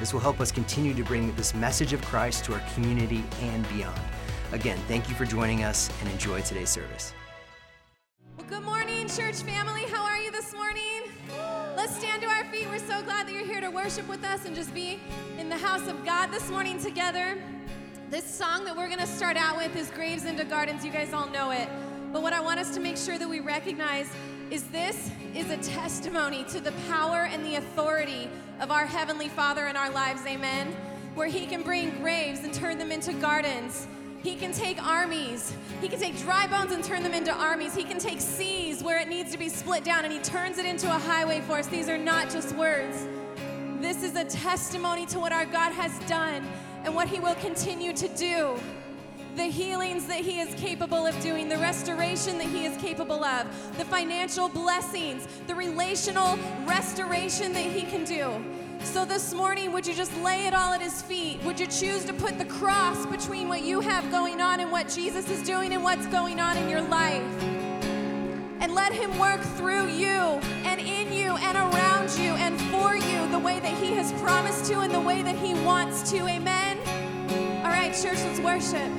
This will help us continue to bring this message of Christ to our community and beyond. Again, thank you for joining us and enjoy today's service. Well, good morning, church family. How are you this morning? Let's stand to our feet. We're so glad that you're here to worship with us and just be in the house of God this morning together. This song that we're going to start out with is Graves into Gardens. You guys all know it. But what I want us to make sure that we recognize is this is a testimony to the power and the authority of our Heavenly Father in our lives, amen? Where He can bring graves and turn them into gardens. He can take armies. He can take dry bones and turn them into armies. He can take seas where it needs to be split down and He turns it into a highway for us. These are not just words. This is a testimony to what our God has done and what He will continue to do the healings that He is capable of doing, the restoration that He is capable of, the financial blessings, the relational restoration that He can do. So this morning, would you just lay it all at His feet? Would you choose to put the cross between what you have going on and what Jesus is doing and what's going on in your life? And let Him work through you and in you and around you and for you the way that He has promised to and the way that He wants to. Amen? All right, church, let's worship.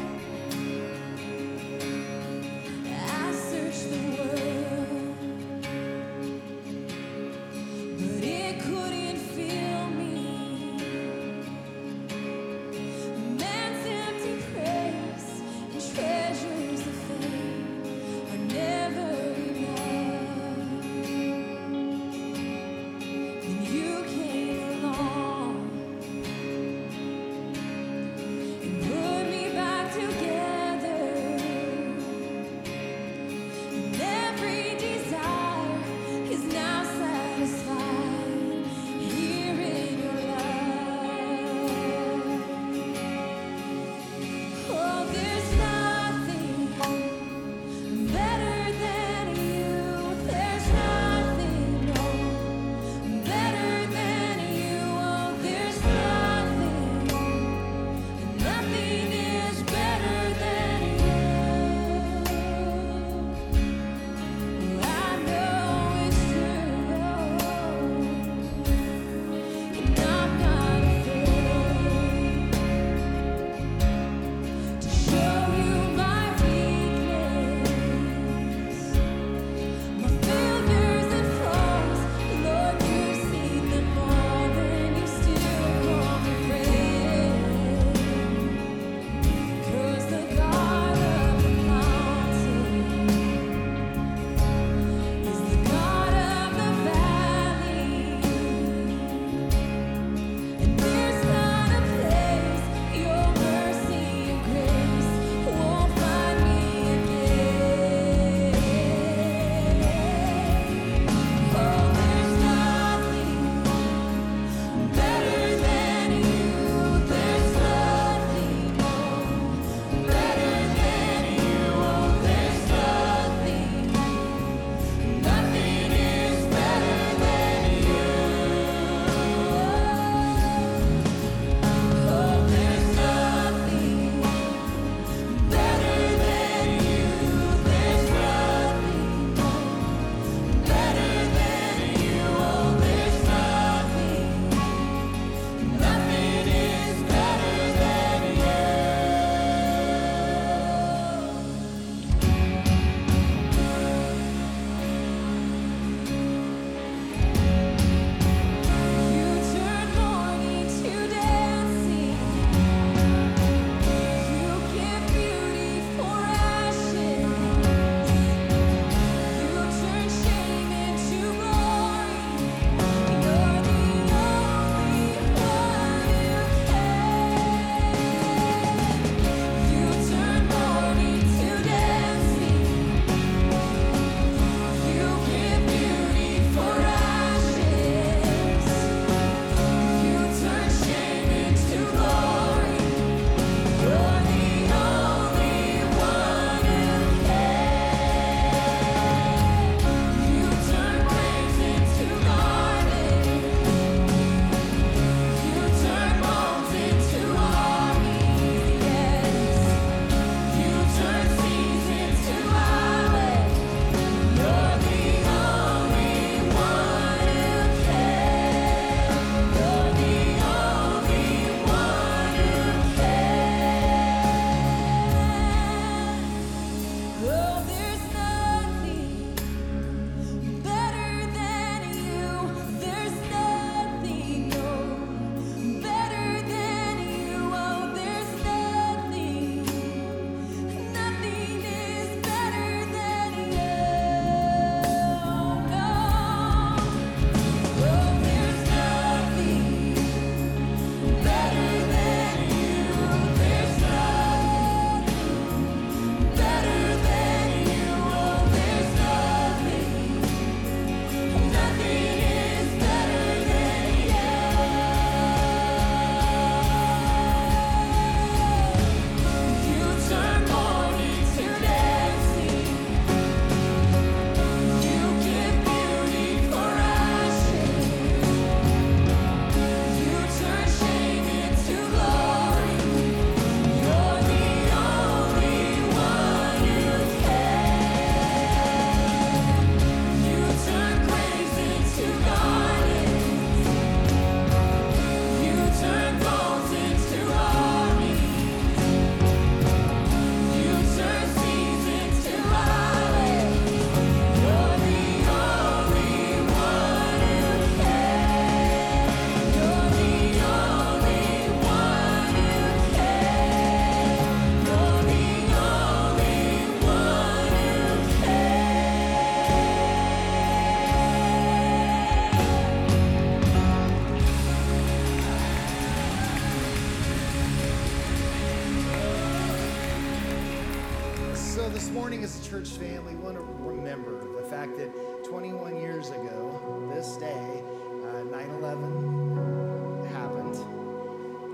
Church family, want to remember the fact that 21 years ago, this day, uh, 9 11 happened.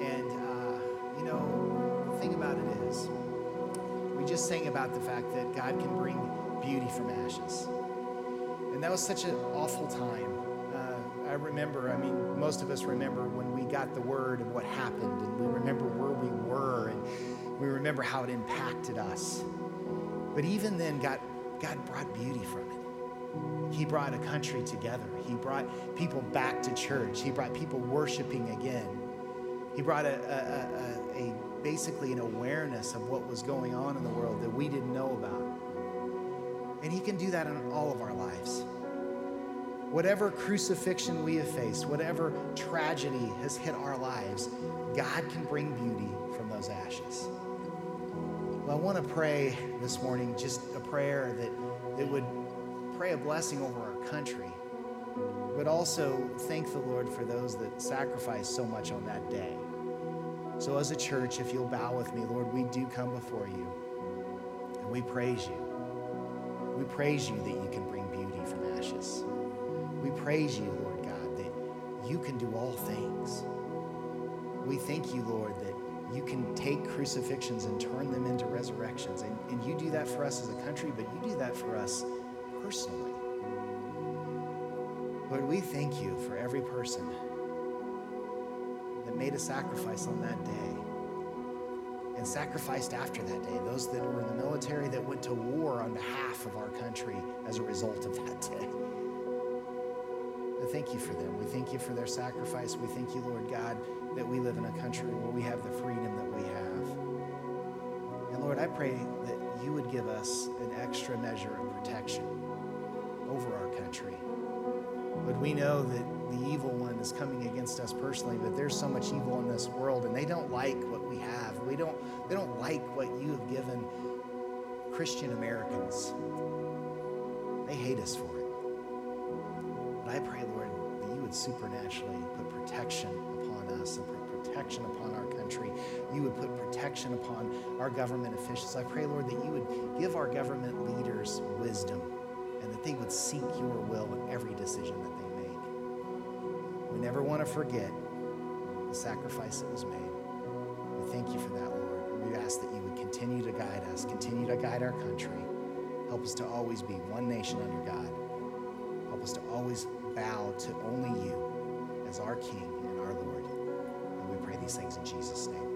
And, uh, you know, the thing about it is, we just sang about the fact that God can bring beauty from ashes. And that was such an awful time. Uh, I remember, I mean, most of us remember when we got the word of what happened, and we remember where we were, and we remember how it impacted us. But even then, God, God brought beauty from it. He brought a country together. He brought people back to church. He brought people worshiping again. He brought a, a, a, a basically an awareness of what was going on in the world that we didn't know about. And He can do that in all of our lives. Whatever crucifixion we have faced, whatever tragedy has hit our lives, God can bring beauty from those ashes. Well, I want to pray this morning just a prayer that, that would pray a blessing over our country, but also thank the Lord for those that sacrificed so much on that day. So, as a church, if you'll bow with me, Lord, we do come before you and we praise you. We praise you that you can bring beauty from ashes. We praise you, Lord God, that you can do all things. We thank you, Lord, that you can take crucifixions and turn them into resurrections. And, and you do that for us as a country, but you do that for us personally. Lord, we thank you for every person that made a sacrifice on that day and sacrificed after that day. Those that were in the military that went to war on behalf of our country as a result of that day. Thank you for them. We thank you for their sacrifice. We thank you, Lord God, that we live in a country where we have the freedom that we have. And Lord, I pray that you would give us an extra measure of protection over our country. But we know that the evil one is coming against us personally, but there's so much evil in this world and they don't like what we have. We don't they don't like what you have given Christian Americans. They hate us for it. But I pray, Lord, that you would supernaturally put protection upon us and put protection upon our country. You would put protection upon our government officials. I pray, Lord, that you would give our government leaders wisdom and that they would seek your will in every decision that they make. We never want to forget the sacrifice that was made. We thank you for that, Lord. We ask that you would continue to guide us, continue to guide our country. Help us to always be one nation under God. Help us to always bow to only you as our King and our Lord. And we pray these things in Jesus' name.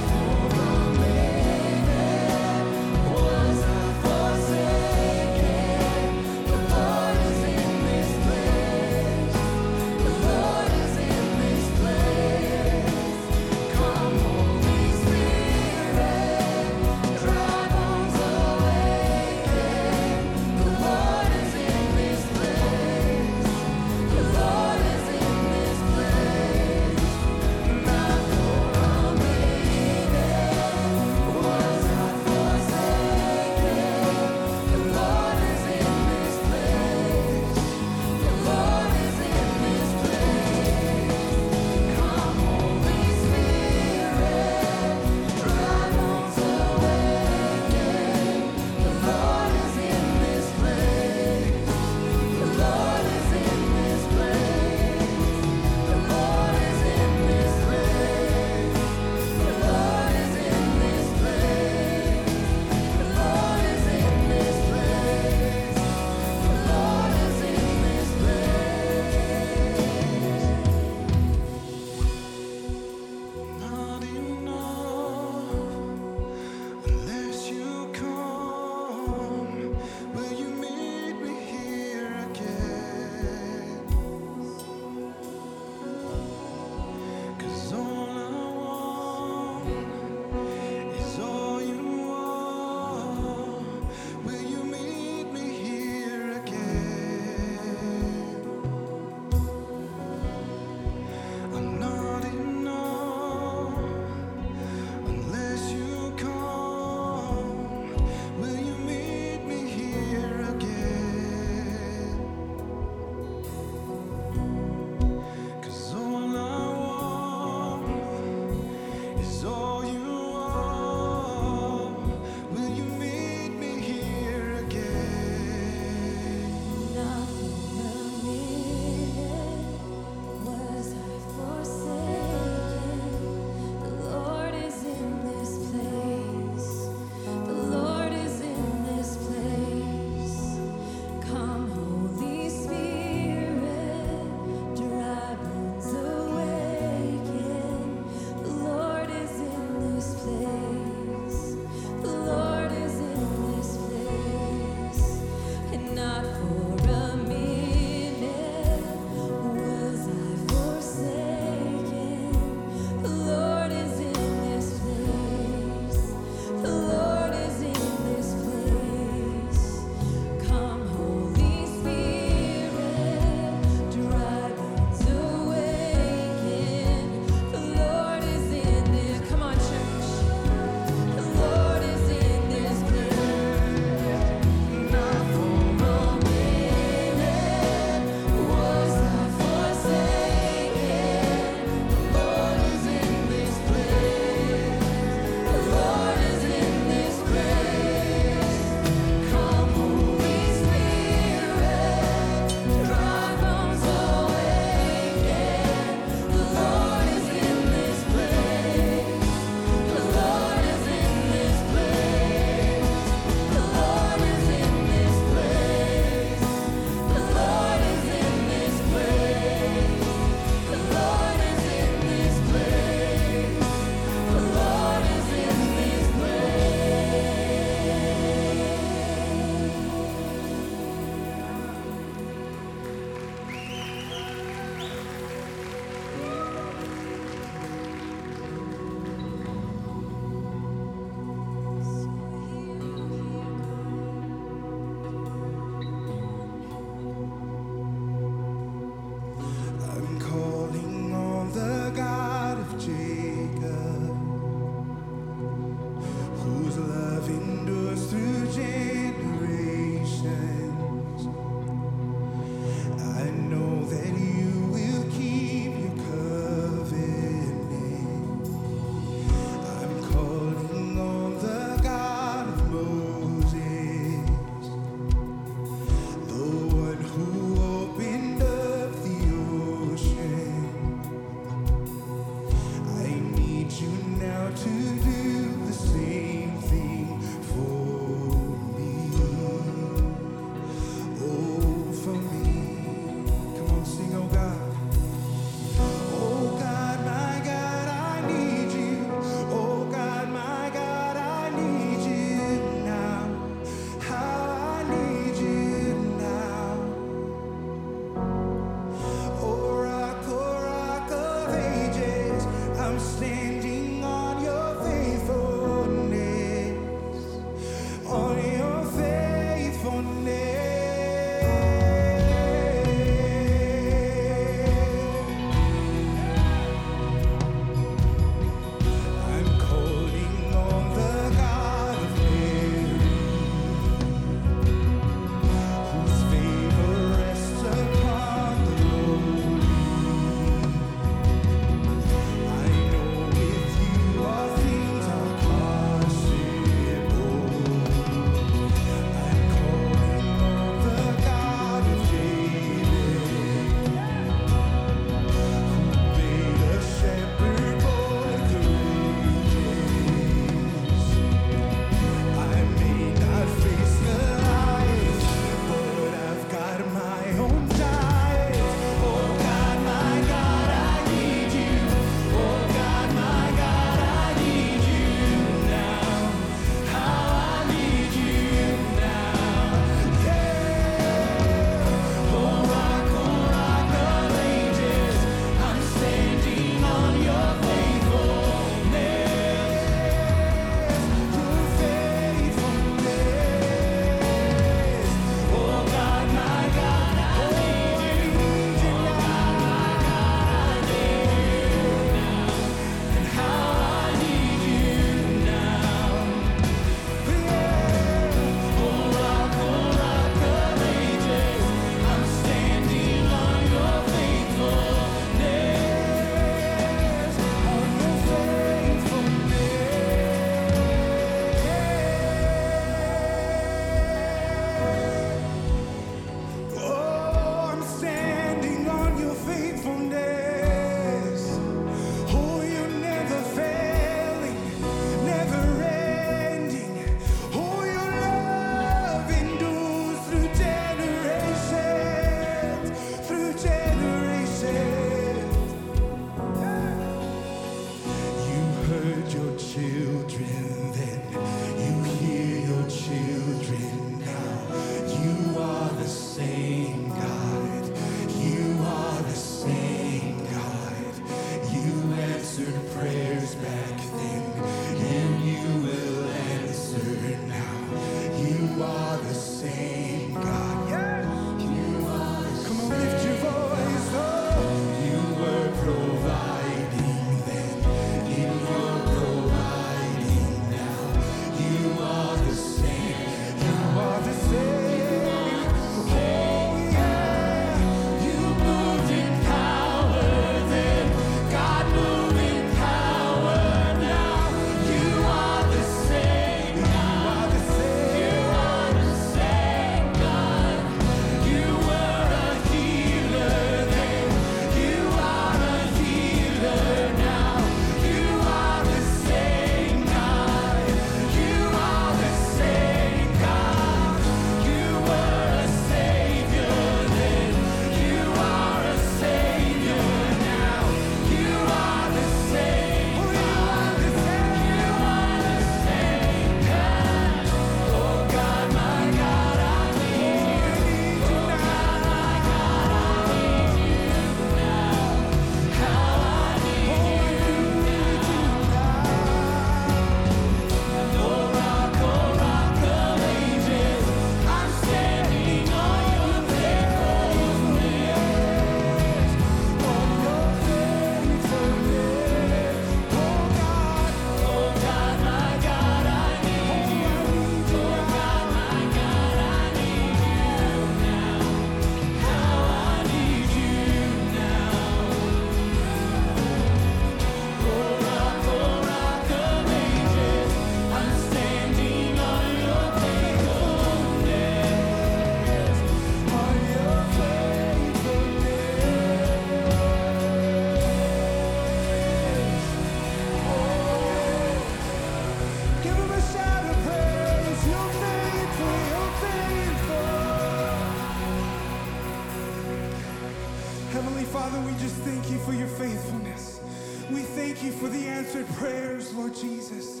Answered prayers, Lord Jesus.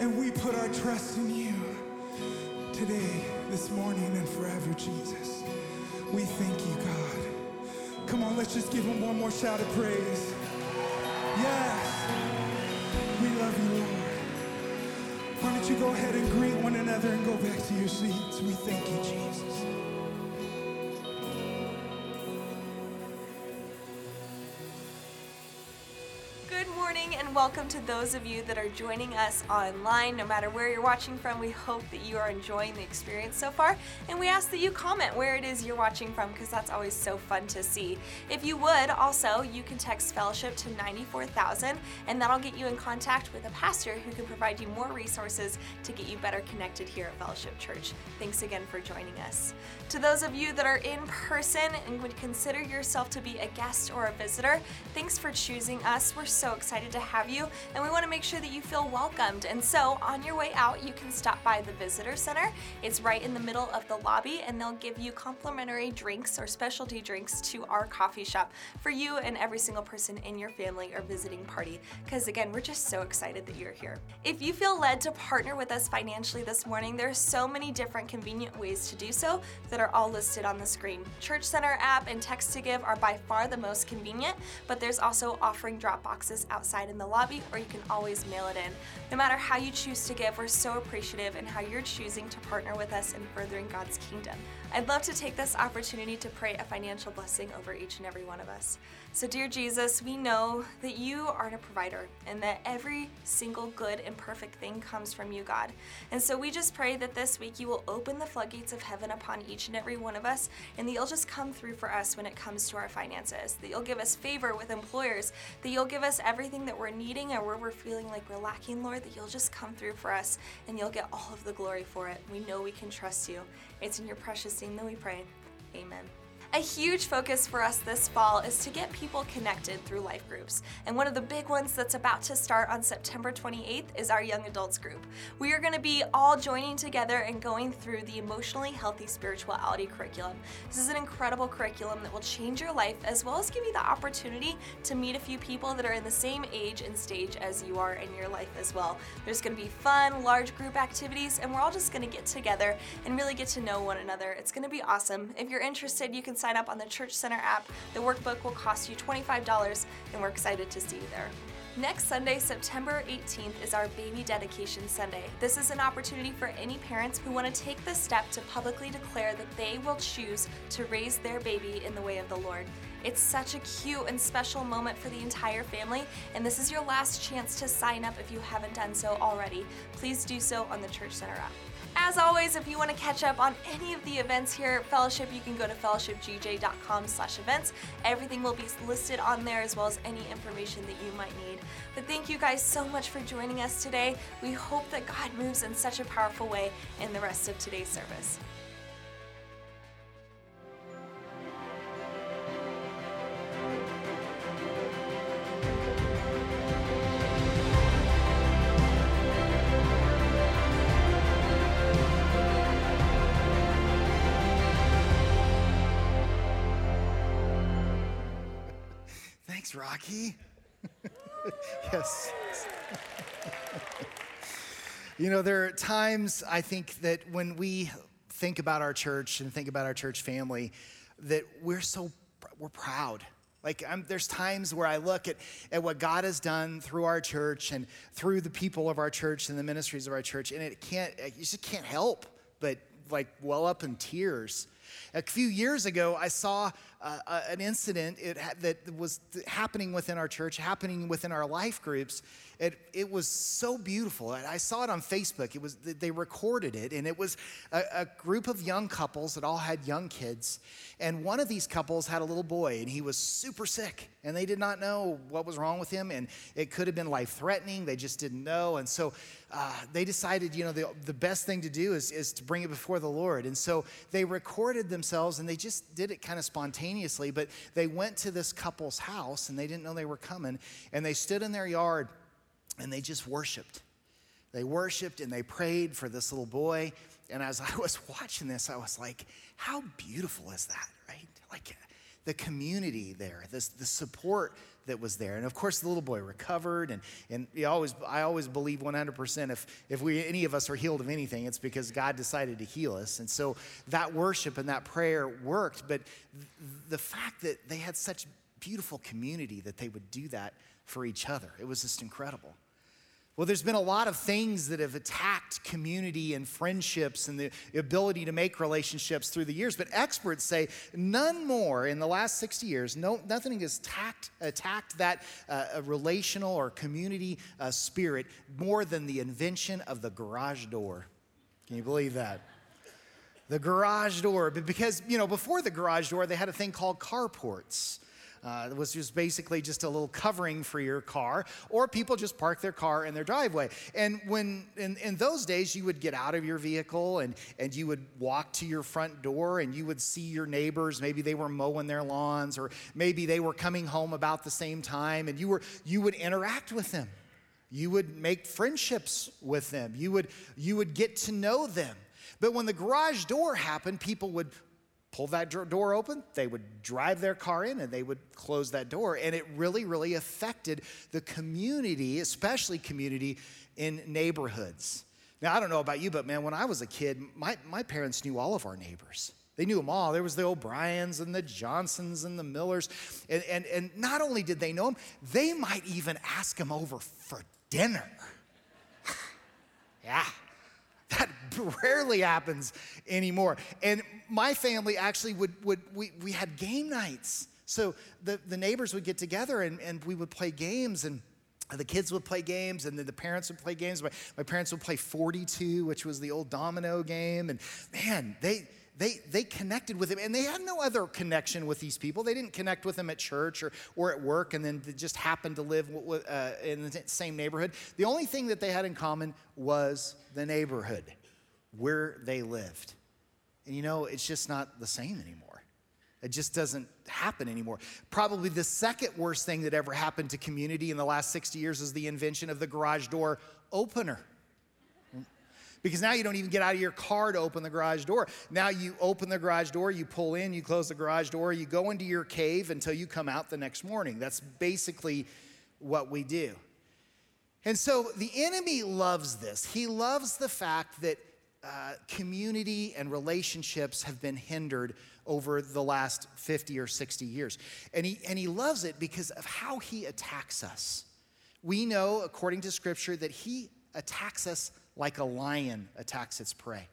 And we put our trust in you today, this morning, and forever, Jesus. We thank you, God. Come on, let's just give him one more shout of praise. Yes. We love you, Lord. Why don't you go ahead and greet one another and go back to your seats? We thank you, Jesus. Good morning and welcome to those of you that are joining us online. No matter where you're watching from, we hope that you are enjoying the experience so far. And we ask that you comment where it is you're watching from because that's always so fun to see. If you would, also, you can text fellowship to 94000 and that'll get you in contact with a pastor who can provide you more resources to get you better connected here at Fellowship Church. Thanks again for joining us. To those of you that are in person and would consider yourself to be a guest or a visitor, thanks for choosing us. We're excited to have you, and we want to make sure that you feel welcomed. And so, on your way out, you can stop by the Visitor Center. It's right in the middle of the lobby, and they'll give you complimentary drinks or specialty drinks to our coffee shop for you and every single person in your family or visiting party. Because again, we're just so excited that you're here. If you feel led to partner with us financially this morning, there are so many different convenient ways to do so that are all listed on the screen. Church Center app and text to give are by far the most convenient, but there's also offering drop boxes outside in the lobby, or you can always mail it in. No matter how you choose to give, we're so appreciative in how you're choosing to partner with us in furthering God's kingdom. I'd love to take this opportunity to pray a financial blessing over each and every one of us. So, dear Jesus, we know that you are a provider and that every single good and perfect thing comes from you, God. And so, we just pray that this week you will open the floodgates of heaven upon each and every one of us and that you'll just come through for us when it comes to our finances, that you'll give us favor with employers, that you'll give us everything that we're needing and where we're feeling like we're lacking, Lord, that you'll just come through for us and you'll get all of the glory for it. We know we can trust you. It's in your precious name that we pray. Amen. A huge focus for us this fall is to get people connected through life groups. And one of the big ones that's about to start on September 28th is our young adults group. We are going to be all joining together and going through the emotionally healthy spirituality curriculum. This is an incredible curriculum that will change your life as well as give you the opportunity to meet a few people that are in the same age and stage as you are in your life as well. There's going to be fun, large group activities, and we're all just going to get together and really get to know one another. It's going to be awesome. If you're interested, you can sign up on the Church Center app. The workbook will cost you $25, and we're excited to see you there. Next Sunday, September 18th, is our Baby Dedication Sunday. This is an opportunity for any parents who want to take the step to publicly declare that they will choose to raise their baby in the way of the Lord. It's such a cute and special moment for the entire family, and this is your last chance to sign up if you haven't done so already. Please do so on the Church Center app. As always, if you want to catch up on any of the events here at Fellowship, you can go to fellowshipgj.com slash events. Everything will be listed on there as well as any information that you might need. But thank you guys so much for joining us today. We hope that God moves in such a powerful way in the rest of today's service. Rocky. yes. you know, there are times I think that when we think about our church and think about our church family, that we're so we're proud. Like I'm, there's times where I look at, at what God has done through our church and through the people of our church and the ministries of our church, and it can't you just can't help but like well up in tears. A few years ago, I saw uh, an incident it ha- that was happening within our church, happening within our life groups. It, it was so beautiful. I saw it on Facebook. It was they recorded it, and it was a, a group of young couples that all had young kids. And one of these couples had a little boy, and he was super sick, and they did not know what was wrong with him, and it could have been life threatening. They just didn't know, and so uh, they decided, you know, the, the best thing to do is, is to bring it before the Lord. And so they recorded themselves, and they just did it kind of spontaneously. But they went to this couple's house, and they didn't know they were coming, and they stood in their yard and they just worshiped. They worshiped and they prayed for this little boy. And as I was watching this, I was like, how beautiful is that, right? Like, the community there, this, the support that was there. And of course, the little boy recovered. And, and you always, I always believe 100% if, if we, any of us are healed of anything, it's because God decided to heal us. And so that worship and that prayer worked. But th- the fact that they had such beautiful community that they would do that for each other, it was just incredible. Well, there's been a lot of things that have attacked community and friendships and the ability to make relationships through the years, but experts say none more in the last 60 years, no, nothing has attacked, attacked that uh, relational or community uh, spirit more than the invention of the garage door. Can you believe that? The garage door, because, you know, before the garage door, they had a thing called carports. Uh, it was just basically just a little covering for your car, or people just park their car in their driveway. And when in, in those days, you would get out of your vehicle and, and you would walk to your front door and you would see your neighbors. Maybe they were mowing their lawns, or maybe they were coming home about the same time, and you, were, you would interact with them. You would make friendships with them. You would, you would get to know them. But when the garage door happened, people would pull that door open, they would drive their car in and they would close that door. And it really, really affected the community, especially community in neighborhoods. Now, I don't know about you, but man, when I was a kid, my, my parents knew all of our neighbors. They knew them all. There was the O'Briens and the Johnsons and the Millers. And, and, and not only did they know them, they might even ask them over for dinner. yeah, that rarely happens anymore. And my family actually would, would we, we had game nights. So the, the neighbors would get together and, and we would play games and the kids would play games and then the parents would play games. My, my parents would play 42, which was the old domino game. And man, they, they, they connected with him and they had no other connection with these people. They didn't connect with them at church or, or at work and then just happened to live uh, in the same neighborhood. The only thing that they had in common was the neighborhood where they lived. And you know, it's just not the same anymore. It just doesn't happen anymore. Probably the second worst thing that ever happened to community in the last 60 years is the invention of the garage door opener. Because now you don't even get out of your car to open the garage door. Now you open the garage door, you pull in, you close the garage door, you go into your cave until you come out the next morning. That's basically what we do. And so the enemy loves this. He loves the fact that uh, community and relationships have been hindered over the last 50 or 60 years. And he, and he loves it because of how he attacks us. We know, according to scripture, that he attacks us like a lion attacks its prey.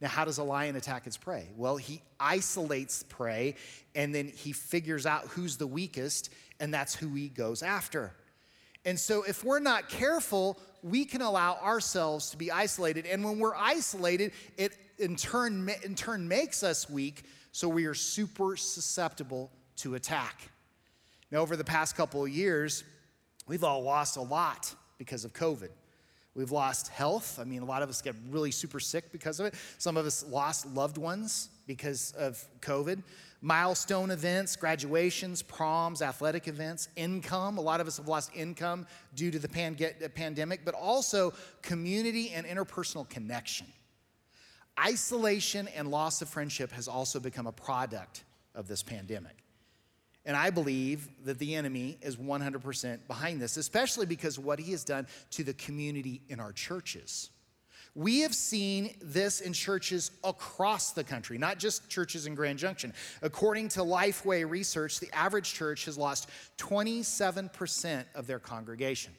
Now, how does a lion attack its prey? Well, he isolates prey and then he figures out who's the weakest, and that's who he goes after. And so, if we're not careful, we can allow ourselves to be isolated. And when we're isolated, it in turn, in turn makes us weak, so we are super susceptible to attack. Now, over the past couple of years, we've all lost a lot because of COVID. We've lost health. I mean, a lot of us get really super sick because of it. Some of us lost loved ones because of COVID milestone events, graduations, proms, athletic events, income. A lot of us have lost income due to the pandemic, but also community and interpersonal connection. Isolation and loss of friendship has also become a product of this pandemic. And I believe that the enemy is 100% behind this, especially because what he has done to the community in our churches. We have seen this in churches across the country, not just churches in Grand Junction. According to Lifeway research, the average church has lost 27% of their congregation.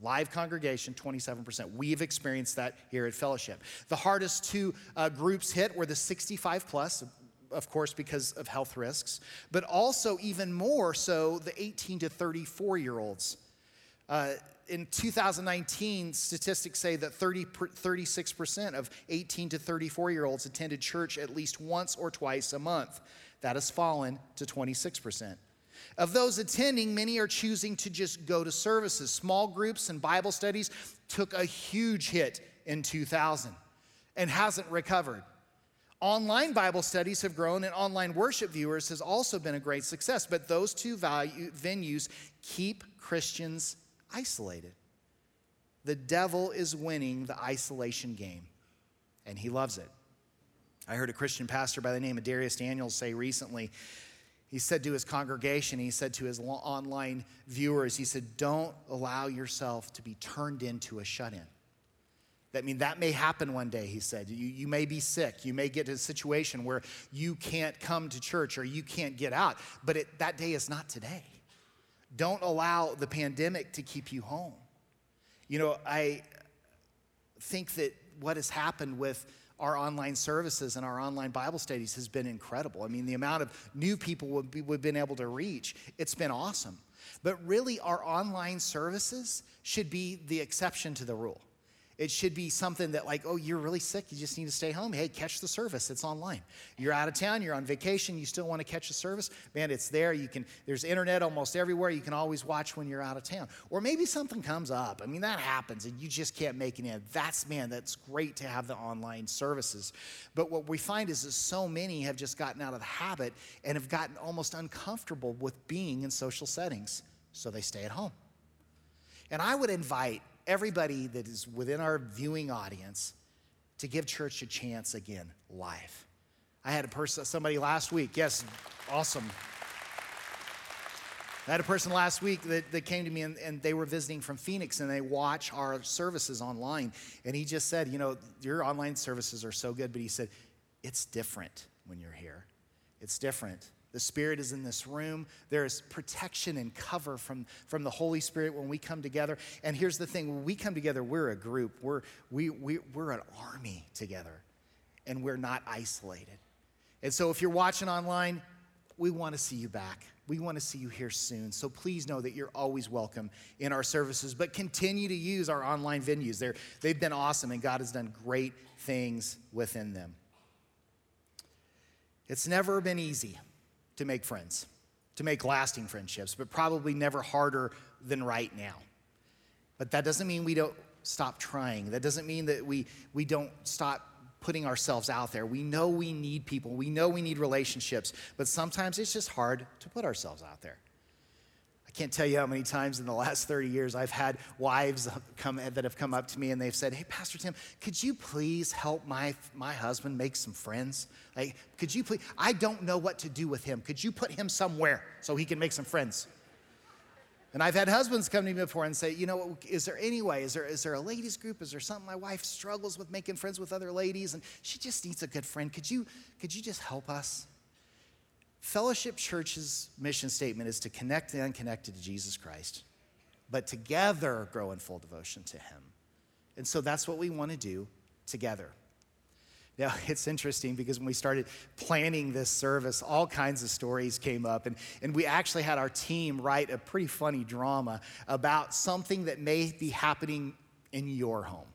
Live congregation, 27%. We've experienced that here at Fellowship. The hardest two uh, groups hit were the 65 plus, of course, because of health risks, but also even more so the 18 to 34 year olds. Uh, in 2019, statistics say that 30, 36% of 18 to 34 year olds attended church at least once or twice a month. That has fallen to 26%. Of those attending, many are choosing to just go to services. Small groups and Bible studies took a huge hit in 2000 and hasn't recovered. Online Bible studies have grown, and online worship viewers has also been a great success. But those two value, venues keep Christians isolated. The devil is winning the isolation game, and he loves it. I heard a Christian pastor by the name of Dharius Daniels say recently He said to his congregation, he said to his online viewers, he said, Don't allow yourself to be turned into a shut in. That mean that may happen one day, he said. You, you may be sick. You may get to a situation where you can't come to church or you can't get out, but it, that day is not today. Don't allow the pandemic to keep you home. You know, I think that what has happened with our online services and our online Bible studies has been incredible. I mean, the amount of new people we've we've been able to reach, it's been awesome. But really, our online services should be the exception to the rule. It should be something that, like, oh, you're really sick, you just need to stay home. Hey, catch the service, it's online. You're out of town, you're on vacation, you still want to catch the service. Man, it's there. You can, there's internet almost everywhere. You can always watch when you're out of town. Or maybe something comes up. I mean, that happens and you just can't make it in. That's, man, that's great to have the online services. But what we find is that so many have just gotten out of the habit and have gotten almost uncomfortable with being in social settings. So they stay at home. And I would invite everybody that is within our viewing audience to give church a chance again live. I had a person, somebody last week, yes, awesome. I had a person last week that, that came to me and, and they were visiting from Phoenix and they watch our services online. And he just said, You know, your online services are so good, but he said, It's different when you're here. It's different. The Spirit is in this room. There is protection and cover from, from the Holy Spirit when we come together. And here's the thing when we come together, we're a group, we're, we, we, we're an army together, and we're not isolated. And so if you're watching online, we want to see you back. We want to see you here soon. So please know that you're always welcome in our services, but continue to use our online venues. They're, they've been awesome, and God has done great things within them. It's never been easy to make friends, to make lasting friendships, but probably never harder than right now. But that doesn't mean we don't stop trying. That doesn't mean that we, we don't stop putting ourselves out there. We know we need people, we know we need relationships, but sometimes it's just hard to put ourselves out there. I can't tell you how many times in the last 30 years I've had wives come, that have come up to me and they've said, Hey, Pastor Tim, could you please help my, my husband make some friends? Like, could you please? I don't know what to do with him. Could you put him somewhere so he can make some friends? And I've had husbands come to me before and say, you know, is there any way? Is there, is there a ladies group? Is there something my wife struggles with making friends with other ladies and she just needs a good friend? Could you, could you just help us? Fellowship Church's mission statement is to connect the unconnected to Jesus Christ, but together grow in full devotion to Him. And so that's what we want to do together. Now, it's interesting because when we started planning this service, all kinds of stories came up, and, and we actually had our team write a pretty funny drama about something that may be happening in your home.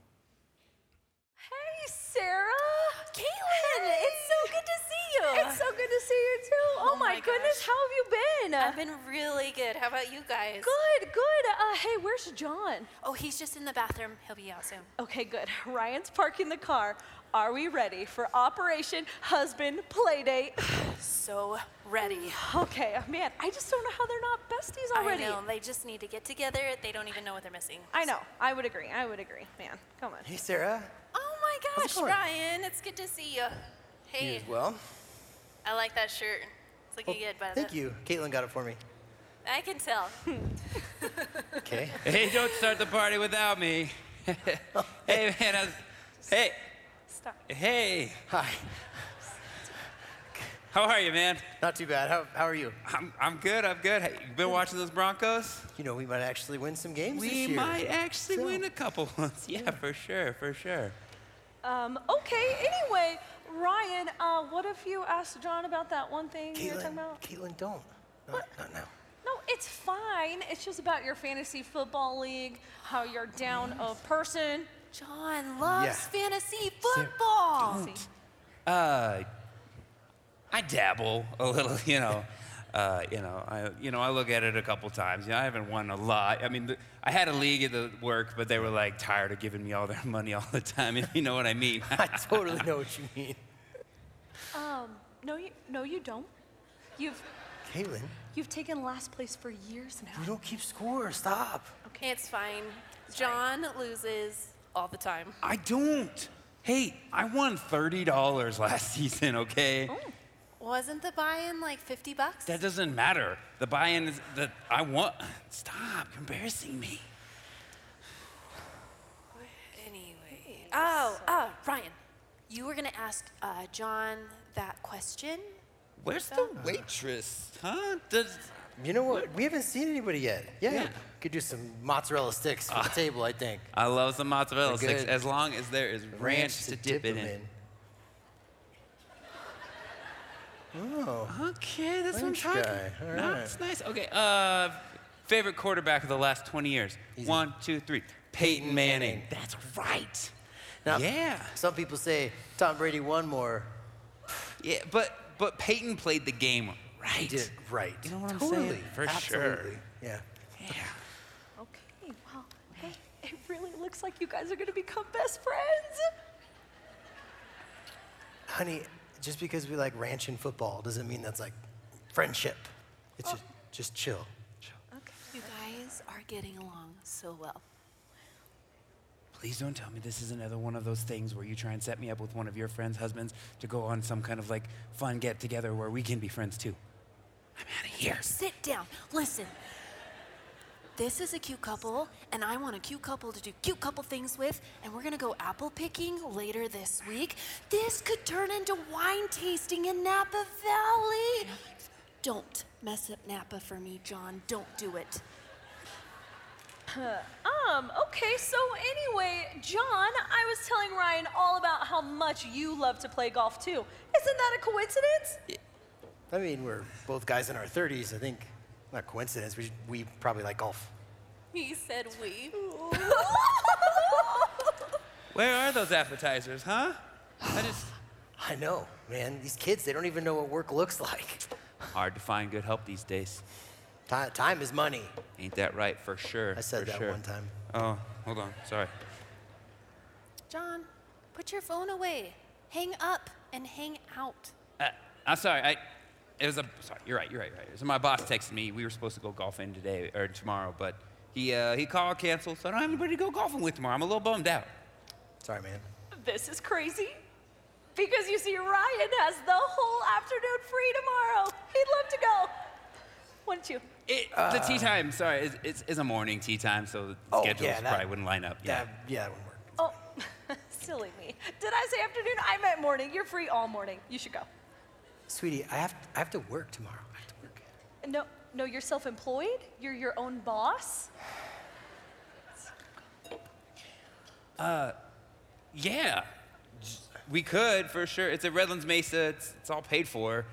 My, my goodness, gosh. how have you been? I've been really good. How about you guys? good, good. Uh, hey, where's John? Oh, he's just in the bathroom. He'll be out soon. Okay, good. Ryan's parking the car. Are we ready for Operation Husband Playdate? So ready. Okay, man, I just don't know how they're not besties already. I know. They just need to get together. They don't even know what they're missing. I know. I would agree. I would agree. Man, come on. Hey, Sarah. Oh my How's it gosh. Ryan. It's good to see you. You Hey, as well. I like that shirt. It's looking good, by the Thank you. Caitlin got it for me. I can tell. Okay. Hey, don't start the party without me. hey, man. I, hey, Stop. hey. Hi. How are you, man? Not too bad. How, how are you? I'm, I'm good. I'm good. Hey, you been watching those Broncos? You know, we might actually win some games this We might actually So- win a couple ones. Yeah, for sure, for sure. Um, okay, anyway, Ryan, uh, what if you asked John about that one thing you were talking about? Caitlin, don't. Not, not now. No, it's fine. It's just about your fantasy football league, how you're down a person. John loves Yeah. fantasy football. See? Uh, I dabble a little, you know. Uh, you know, I you know I look at it a couple times. You know, I haven't won a lot. I mean, the, I had a league at the work, but they were like tired of giving me all their money all the time. If you know what I mean. I totally know what you mean. Um, no, you, no, you don't. You've, Caitlin, you've taken last place for years now. you don't keep score. Stop. Okay, it's fine. John loses all the time. I don't. Hey, I won thirty dollars last season. Okay. Oh. Wasn't the buy-in like 50 bucks? That doesn't matter. The buy-in is that I want. Stop embarrassing me. Anyway. Oh, oh, Ryan, you were gonna ask uh, John that question. Where's the waitress? Huh? Does, You know what? We haven't seen anybody yet. Yeah. Could do some mozzarella sticks for the table, I think. I love some mozzarella They're sticks good. as long as there is ranch, to, dip, it 'em in. Oh. Okay, that's Ranch what I'm talking. guy. All No, right. it's nice. Okay. Uh, favorite quarterback of the last 20 years. One, two, three. Peyton Manning. That's right. Now, Yeah. Some people say Tom Brady won more. Yeah, but but Peyton played the game right. He did right. You know what I'm totally. saying? For sure. Yeah. Yeah. Okay, well, hey, it really looks like you guys are gonna become best friends. Honey, just because we like ranch and football doesn't mean that's like friendship. It's oh. just, just chill. Okay. You guys are getting along so well. Please don't tell me this is another one of those things where you try and set me up with one of your friends' husbands to go on some kind of like fun get together where we can be friends too. I'm out of here. Sit down. Listen. This is a cute couple, and I want a cute couple to do cute couple things with, and we're gonna go apple picking later this week. This could turn into wine tasting in Napa Valley. Don't mess up Napa for me, John. Don't do it. Um, okay, so anyway, John, I was telling Ryan all about how much you love to play golf too. Isn't that a coincidence? I mean, we're both guys in our 30s. I think, not coincidence, we, we probably like golf. He said we. Where are those appetizers, huh? I just I know, man. These kids, they don't even know what work looks like. hard to find good help these days. Ti- Time is money. Ain't that right? For sure. I said for that sure. one time. Oh, hold on. Sorry. John, put your phone away. Hang up and hang out. Uh, I'm sorry. I. It was a. Sorry. You're right. You're right. You're right. So my boss texted me. We were supposed to go golfing today or tomorrow, but he uh, he called, canceled. So I don't have anybody to go golfing with tomorrow. I'm a little bummed out. Sorry, man. This is crazy. Because you see, Ryan has the whole afternoon free tomorrow. He'd love to go. Wouldn't you? It, the tee time. Sorry, it's, it's, it's a morning tee time, so the Oh, schedules yeah, that- probably wouldn't line up. Yeah. That, yeah, that wouldn't work. Oh, silly me. Did I say afternoon? I meant morning. You're free all morning. You should go. Sweetie, I have, I have to work tomorrow. I have to work. No, no, you're self-employed. You're your own boss. Uh, Yeah, we could for sure. It's at Redlands Mesa. It's, it's all paid for.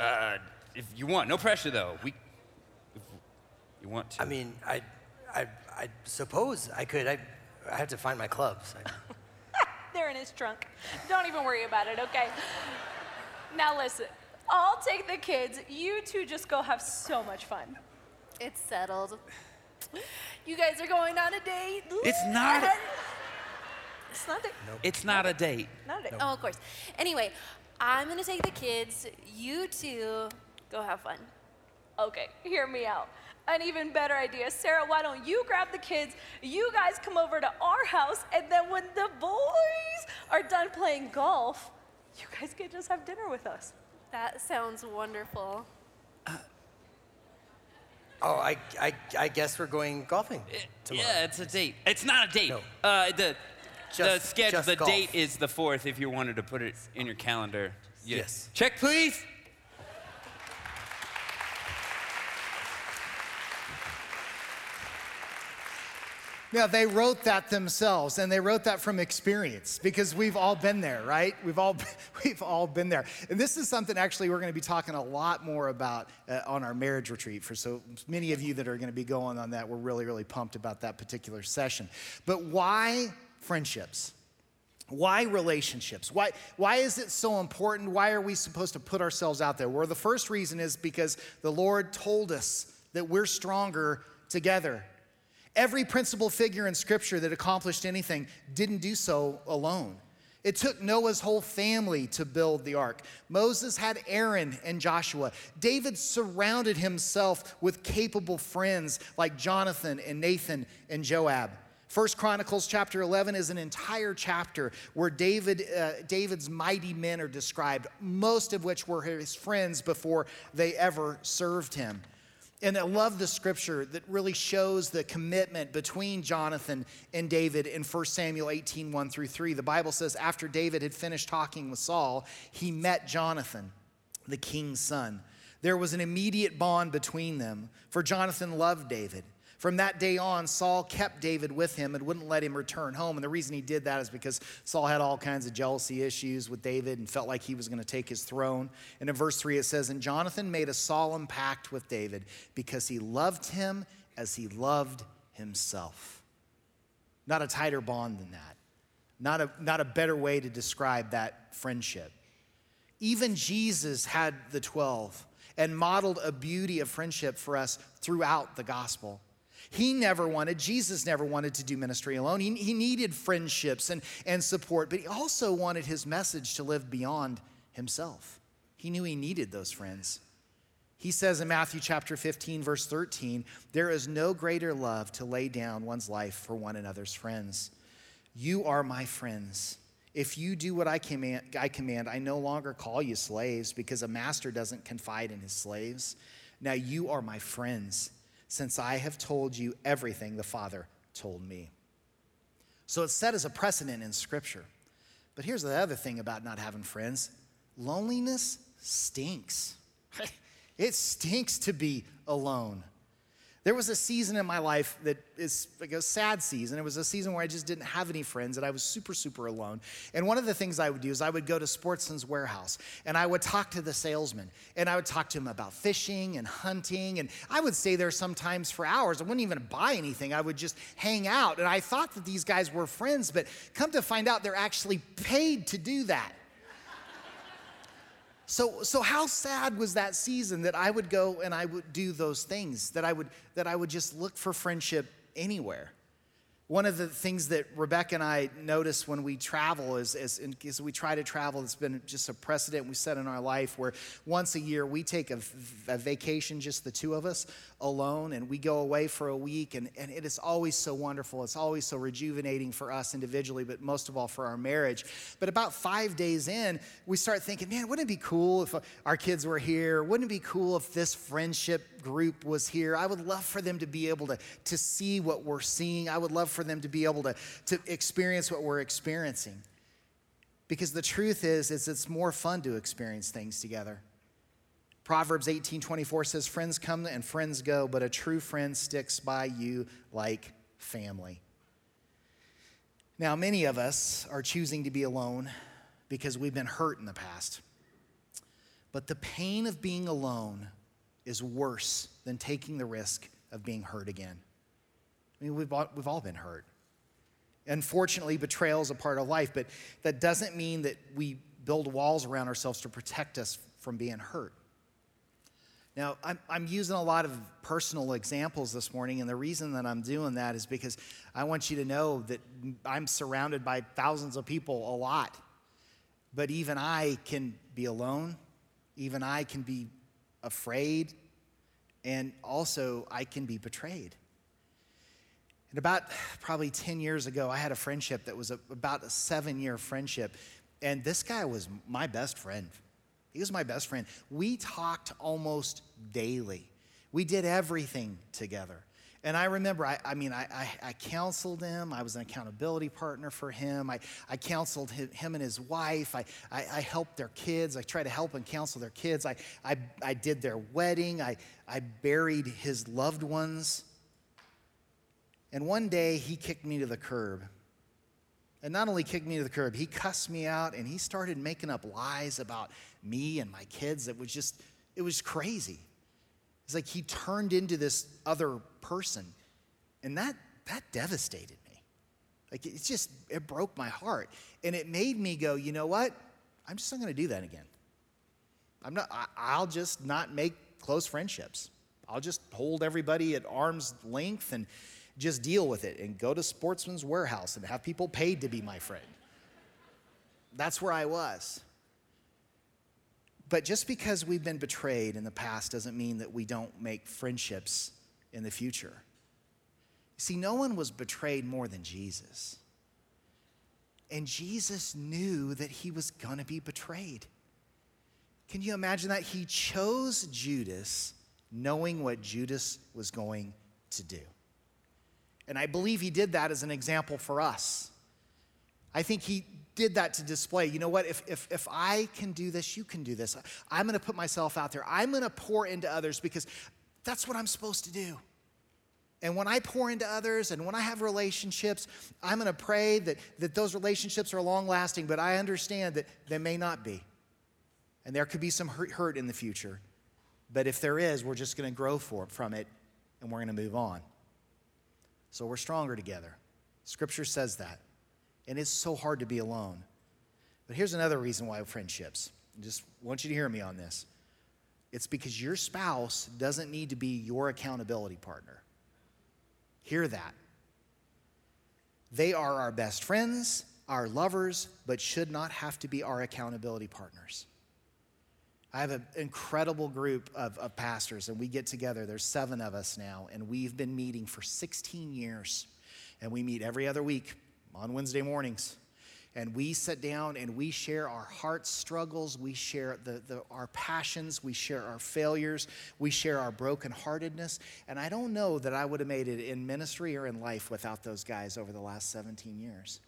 Uh, if you want, no pressure though. We, if you want to. I mean, I, I, I suppose I could. I, I have to find my clubs. I, They're in his trunk. Don't even worry about it, okay? Now listen, I'll take the kids. You two just go have so much fun. It's settled. You guys are going on a date. It's not a- It's not that. it's not a date. Not a date. Oh, of course. Anyway, I'm gonna take the kids. You two go have fun. Okay, hear me out. An even better idea. Sarah, why don't you grab the kids? You guys come over to our house, and then when the boys are done playing golf, you guys can just have dinner with us. That sounds wonderful. oh, I, I, I guess we're going golfing tomorrow. Yeah, it's a date. It's not a date. No. Uh, the the Just- schedule. just The golf. date is the fourth. If you wanted to put it in your calendar. Yeah. Yes. Check, please. Now, they wrote that themselves, and they wrote that from experience because we've all been there, right? We've all, we've all been there. And this is something actually we're going to be talking a lot more about uh, on our marriage retreat. For so many of you that are going to be going on that, we're really, really pumped about that particular session. But why friendships? Why relationships? Why, why is it so important? Why are we supposed to put ourselves out there? Well, the first reason is because the Lord told us that we're stronger together. Every principal figure in Scripture that accomplished anything didn't do so alone. It took Noah's whole family to build the ark. Moses had Aaron and Joshua. David surrounded himself with capable friends like Jonathan and Nathan and Joab. First Chronicles chapter 11 is an entire chapter where David, uh, David's mighty men are described, most of which were his friends before they ever served him. And I love the scripture that really shows the commitment between Jonathan and David in 1 Samuel 18 1 through 3. The Bible says, after David had finished talking with Saul, he met Jonathan, the king's son. There was an immediate bond between them, for Jonathan loved David. From that day on, Saul kept David with him and wouldn't let him return home. And the reason he did that is because Saul had all kinds of jealousy issues with David and felt like he was going to take his throne. And in verse 3, it says, And Jonathan made a solemn pact with David because he loved him as he loved himself. Not a tighter bond than that. Not a, not a better way to describe that friendship. Even Jesus had the 12 and modeled a beauty of friendship for us throughout the gospel. He never wanted, Jesus never wanted to do ministry alone. He, he needed friendships and, and support, but he also wanted his message to live beyond himself. He knew he needed those friends. He says in Matthew chapter 15, verse 13, there is no greater love to lay down one's life for one another's friends. You are my friends. If you do what I command, I command, I no longer call you slaves because a master doesn't confide in his slaves. Now you are my friends since I have told you everything the Father told me. So it's set as a precedent in Scripture. But here's the other thing about not having friends loneliness stinks. it stinks to be alone. There was a season in my life that is like a sad season. It was a season where I just didn't have any friends and I was super, super alone. And one of the things I would do is I would go to Sportsman's Warehouse and I would talk to the salesman and I would talk to him about fishing and hunting. And I would stay there sometimes for hours. I wouldn't even buy anything, I would just hang out. And I thought that these guys were friends, but come to find out they're actually paid to do that. So, so how sad was that season that I would go and I would do those things, that I would, that I would just look for friendship anywhere? One of the things that Rebecca and I notice when we travel is, is, is we try to travel, it's been just a precedent we set in our life where once a year we take a, a vacation, just the two of us alone, and we go away for a week. And, and it is always so wonderful. It's always so rejuvenating for us individually, but most of all for our marriage. But about five days in, we start thinking, man, wouldn't it be cool if our kids were here? Wouldn't it be cool if this friendship group was here? I would love for them to be able to, to see what we're seeing. I would love for them to be able to, to experience what we're experiencing. Because the truth is, is it's more fun to experience things together. Proverbs 18 24 says, Friends come and friends go, but a true friend sticks by you like family. Now, many of us are choosing to be alone because we've been hurt in the past. But the pain of being alone is worse than taking the risk of being hurt again. I mean, we've all, we've all been hurt. Unfortunately, betrayal is a part of life, but that doesn't mean that we build walls around ourselves to protect us from being hurt. Now, I'm, I'm, using a lot of personal examples this morning, and the reason that I'm doing that is because I want you to know that I'm surrounded by thousands of people a lot. But even I can be alone, even I can be afraid, and also I can be betrayed. And about probably 10 years ago, I had a friendship that was a, about a seven year friendship. And this guy was my best friend. He was my best friend. We talked almost daily, we did everything together. And I remember, I, I mean, I, I, I, counseled him. I was an accountability partner for him. I, I counseled him, him and his wife. I, I, I, helped their kids. I tried to help and counsel their kids. I, I, I did their wedding. I, I buried his loved ones. And one day he kicked me to the curb. And not only kicked me to the curb, he cussed me out and he started making up lies about me and my kids. It was just, it was crazy. It's like he turned into this other person. And that, that devastated me. Like it just, it broke my heart. And it made me go, you know what? I'm just not going to do that again. I'm not, I, I'll just not make close friendships. I'll just hold everybody at arm's length and just deal with it and go to Sportsman's Warehouse and have people paid to be my friend. That's where I was. But just because we've been betrayed in the past doesn't mean that we don't make friendships in the future. See, no one was betrayed more than Jesus. And Jesus knew that he was going to be betrayed. Can you imagine that? He chose Judas knowing what Judas was going to do. And I believe he did that as an example for us. I think he did that to display, you know what, if, if, if I can do this, you can do this. I'm gonna put myself out there. I'm gonna pour into others because that's what I'm supposed to do. And when I pour into others and when I have relationships, I'm gonna pray that, that those relationships are long lasting, but I understand that they may not be. And there could be some hurt, hurt in the future. But if there is, we're just gonna grow for, from it and we're gonna move on. So we're stronger together. Scripture says that. And it's so hard to be alone. But here's another reason why friendships. I just want you to hear me on this. It's because your spouse doesn't need to be your accountability partner. Hear that. They are our best friends, our lovers, but should not have to be our accountability partners. I have an incredible group of, of, pastors, and we get together. There's seven of us now, and we've been meeting for 16 years. And we meet every other week on Wednesday mornings. And we sit down and we share our heart struggles, we share the, the, our passions, we share our failures, we share our brokenheartedness. And I don't know that I would have made it in ministry or in life without those guys over the last 17 years.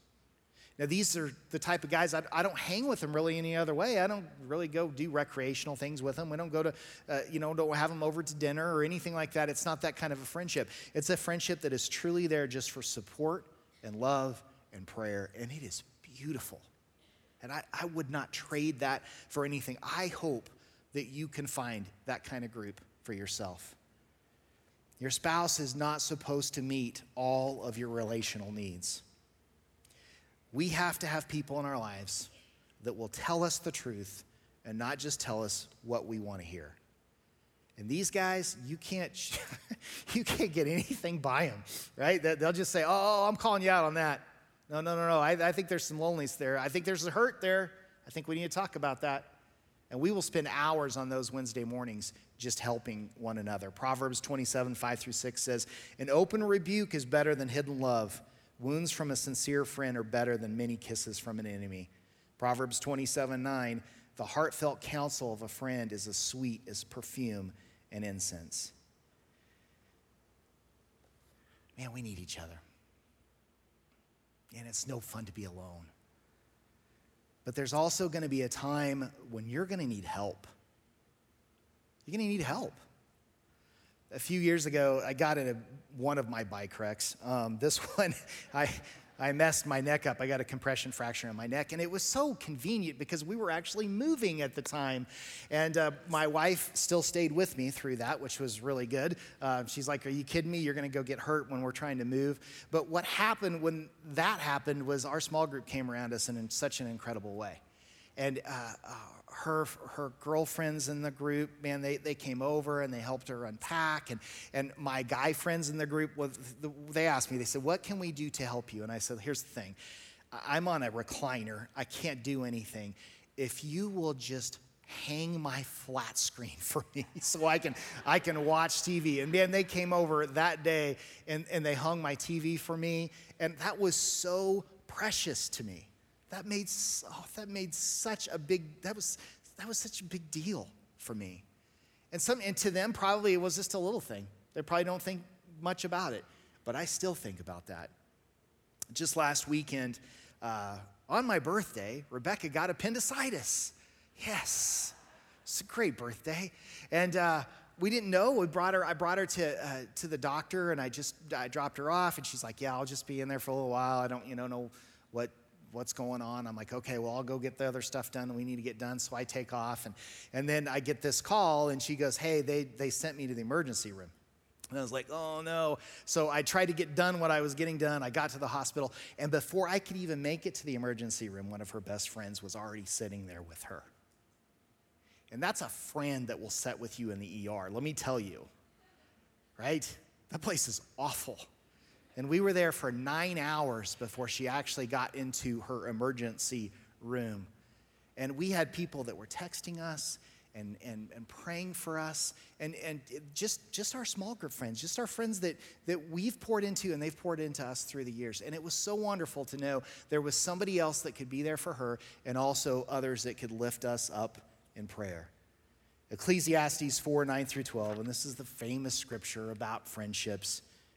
Now, these are the type of guys I, I, don't hang with them really any other way. I don't really go do recreational things with them. We don't go to, uh, you know, don't have them over to dinner or anything like that. It's not that kind of a friendship. It's a friendship that is truly there just for support and love and prayer, and it is beautiful. And I, I would not trade that for anything. I hope that you can find that kind of group for yourself. Your spouse is not supposed to meet all of your relational needs. We have to have people in our lives that will tell us the truth and not just tell us what we want to hear. And these guys, you can't, you can't get anything by them, right? They'll just say, oh, oh, "Oh, I'm calling you out on that." No, no, no, no. I, I think there's some loneliness there. I think there's a hurt there. I think we need to talk about that. And we will spend hours on those Wednesday mornings just helping one another. Proverbs 27, 5 through 6 says, An open rebuke is better than hidden love. Wounds from a sincere friend are better than many kisses from an enemy. Proverbs 27, 9, the heartfelt counsel of a friend is as sweet as perfume and incense. Man, we need each other and it's no fun to be alone. But there's also going to be a time when you're going to need help. You're going to need help. A few years ago, I got in a, one of my bike wrecks. Um, this one, I, I messed my neck up. I got a compression fracture in my neck, and it was so convenient because we were actually moving at the time. And uh, my wife still stayed with me through that, which was really good. Uh, she's like, Are you kidding me? You're going to go get hurt when we're trying to move. But what happened when that happened was our small group came around us in, in such an incredible way. And uh, uh her, her girlfriends in the group, man, they, they came over and they helped her unpack. And, and my guy friends in the group, they asked me, they said, What can we do to help you? And I said, Here's the thing I'm on a recliner, I can't do anything. If you will just hang my flat screen for me so I can I can watch TV. And man, they came over that day and, and they hung my TV for me. And that was so precious to me. That made, oh, that made such a big, that was, that was such a big deal for me. And, some, and to them, probably it was just a little thing. They probably don't think much about it, but I still think about that. Just last weekend, uh, on my birthday, Rebecca got appendicitis. Yes, it's a great birthday. And uh, we didn't know. We brought her. I brought her to uh, to the doctor, and I just I dropped her off, and she's like, "Yeah, I'll just be in there for a little while. I don't, you know, know what what's going on. I'm like, okay, well, I'll go get the other stuff done that we need to get done. So I take off. And, and then I get this call, and she goes, hey, they, they sent me to the emergency room. And I was like, oh no. So I tried to get done what I was getting done. I got to the hospital. And before I could even make it to the emergency room, one of her best friends was already sitting there with her. And that's a friend that will sit with you in the ER. Let me tell you, right? That place is awful. And we were there for nine hours before she actually got into her emergency room. And we had people that were texting us and, and, and praying for us, and, and just, just our small group friends, just our friends that, that we've poured into and they've poured into us through the years. And it was so wonderful to know there was somebody else that could be there for her and also others that could lift us up in prayer. Ecclesiastes 4 9 through 12, and this is the famous scripture about friendships.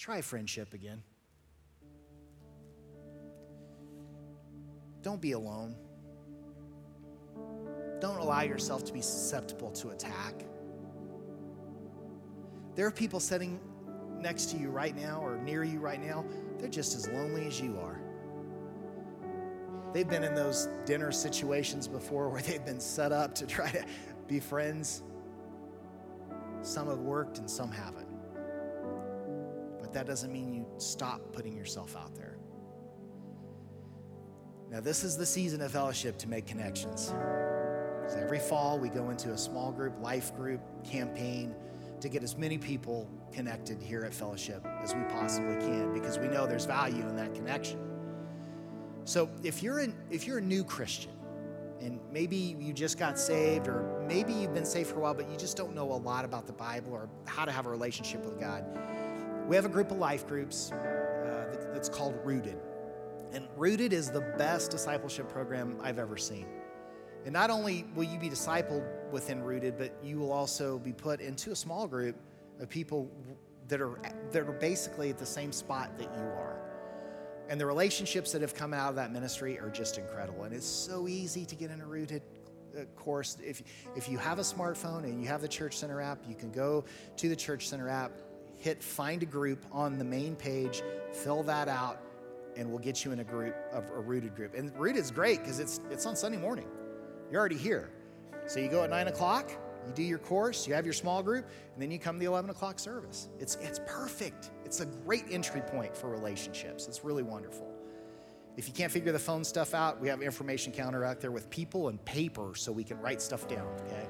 Try friendship again. Don't be alone. Don't allow yourself to be susceptible to attack. There are people sitting next to you right now or near you right now, they're just as lonely as you are. They've been in those dinner situations before where they've been set up to try to be friends. Some have worked and some haven't. But that doesn't mean you stop putting yourself out there. Now, this is the season of fellowship to make connections. So every fall, we go into a small group, life group campaign to get as many people connected here at Fellowship as we possibly can because we know there's value in that connection. So if you're an, if you're a new Christian and maybe you just got saved or maybe you've been saved for a while but you just don't know a lot about the Bible or how to have a relationship with God, we have a group of life groups uh, that- that's called Rooted. And Rooted is the best discipleship program I've ever seen. And not only will you be discipled within Rooted, but you will also be put into a small group of people that are that are basically at the same spot that you are. And the relationships that have come out of that ministry are just incredible. And it's so easy to get in a Rooted uh, course. If if you have a smartphone and you have the Church Center app, you can go to the Church Center app, hit find a group on the main page, fill that out, and we'll get you in a group of a rooted group. And rooted is great because it's it's on Sunday morning. You're already here. So you go at nine o'clock, you do your course, you have your small group, and then you come to the 11 o'clock service. It's, it's perfect. It's a great entry point for relationships. It's really wonderful. If you can't figure the phone stuff out, we have information counter out there with people and paper so we can write stuff down, okay?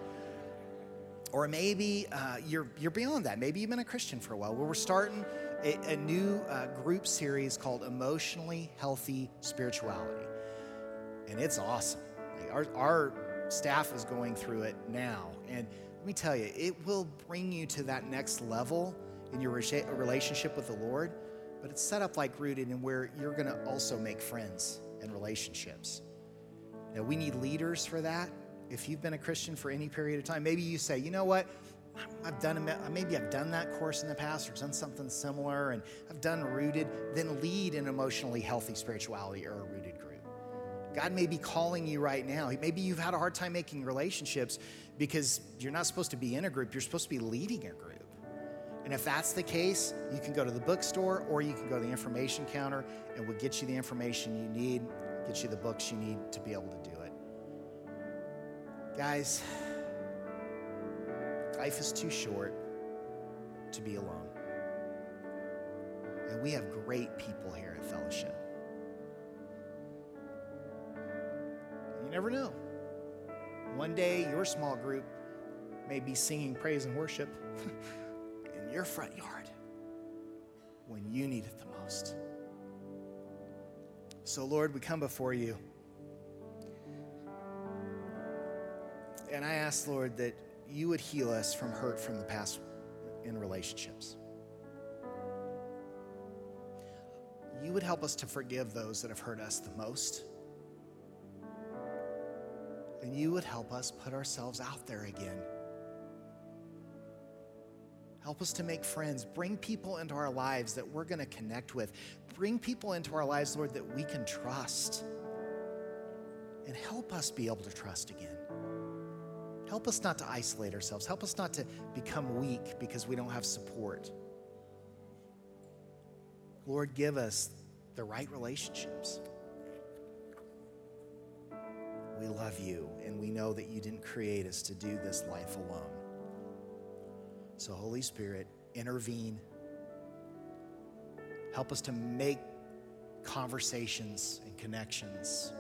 Or maybe uh, you're, you're beyond that. Maybe you've been a Christian for a while. Well, we're starting a, a new uh, group series called Emotionally Healthy Spirituality. And it's awesome. Our, our staff is going through it now. And let me tell you, it will bring you to that next level in your relationship with the Lord. But it's set up like rooted in where you're going to also make friends and relationships. Now, we need leaders for that. If you've been a Christian for any period of time, maybe you say, you know what? I've done maybe I've done that course in the past or done something similar and I've done rooted, then lead an emotionally healthy spirituality or a rooted group. God may be calling you right now. Maybe you've had a hard time making relationships because you're not supposed to be in a group, you're supposed to be leading a group. And if that's the case, you can go to the bookstore or you can go to the information counter and we'll get you the information you need, get you the books you need to be able to do. Guys, life is too short to be alone. And we have great people here at Fellowship. You never know. One day, your small group may be singing praise and worship in your front yard when you need it the most. So, Lord, we come before you. And I ask, Lord, that you would heal us from hurt from the past in relationships. You would help us to forgive those that have hurt us the most. And you would help us put ourselves out there again. Help us to make friends. Bring people into our lives that we're going to connect with. Bring people into our lives, Lord, that we can trust. And help us be able to trust again. Help us not to isolate ourselves. Help us not to become weak because we don't have support. Lord, give us the right relationships. we love you, and we know that you didn't create us to do this life alone. So, Holy Spirit, intervene. Help us to make conversations and connections.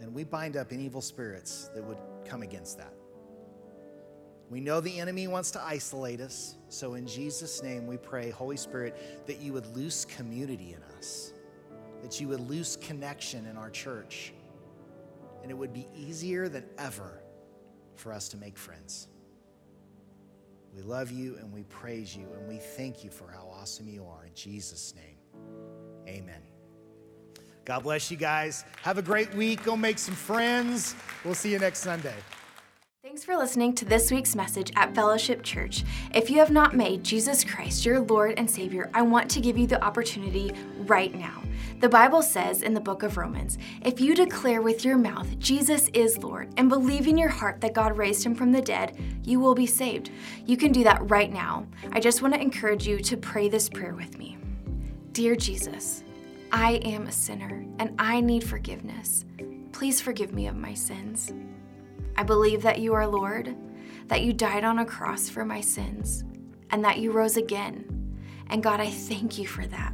And we bind up any evil spirits that would come against that. We know the enemy wants to isolate us. So, in Jesus' name, we pray, Holy Spirit, that you would loose community in us, that you would loose connection in our church, and it would be easier than ever for us to make friends. We love you and we praise you and we thank you for how awesome you are. In Jesus' name, amen. God bless you guys. Have a great week. Go make some friends. We'll see you next Sunday. Thanks for listening to this week's message at Fellowship Church. If you have not made Jesus Christ your Lord and Savior, I want to give you the opportunity right now. The Bible says in the book of Romans if you declare with your mouth Jesus is Lord and believe in your heart that God raised him from the dead, you will be saved. You can do that right now. I just want to encourage you to pray this prayer with me. Dear Jesus, I am a sinner and I need forgiveness. Please forgive me of my sins. I believe that you are Lord, that you died on a cross for my sins, and that you rose again. And God, I thank you for that.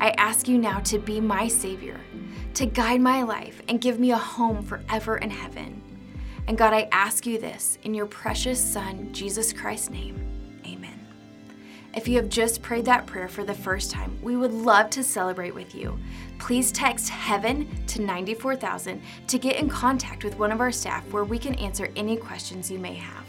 I ask you now to be my Savior, to guide my life and give me a home forever in heaven. And God, I ask you this in your precious Son, Jesus Christ's name. If you have just prayed that prayer for the first time, we would love to celebrate with you. Please text heaven to 94000 to get in contact with one of our staff where we can answer any questions you may have.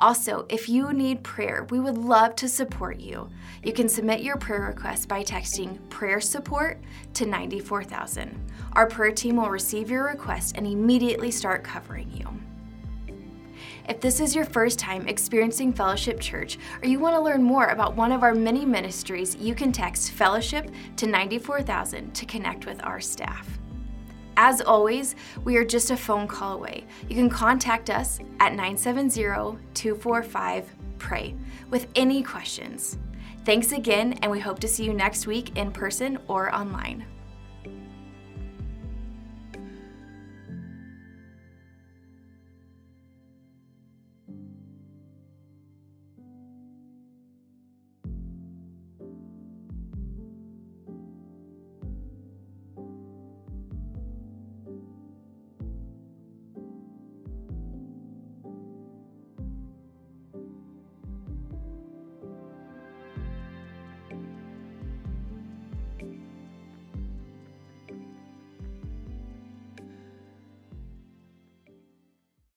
Also, if you need prayer, we would love to support you. You can submit your prayer request by texting prayer support to 94000. Our prayer team will receive your request and immediately start covering you. If this is your first time experiencing Fellowship Church or you want to learn more about one of our many ministries, you can text Fellowship to 94000 to connect with our staff. As always, we are just a phone call away. You can contact us at 970 245 PRAY with any questions. Thanks again, and we hope to see you next week in person or online.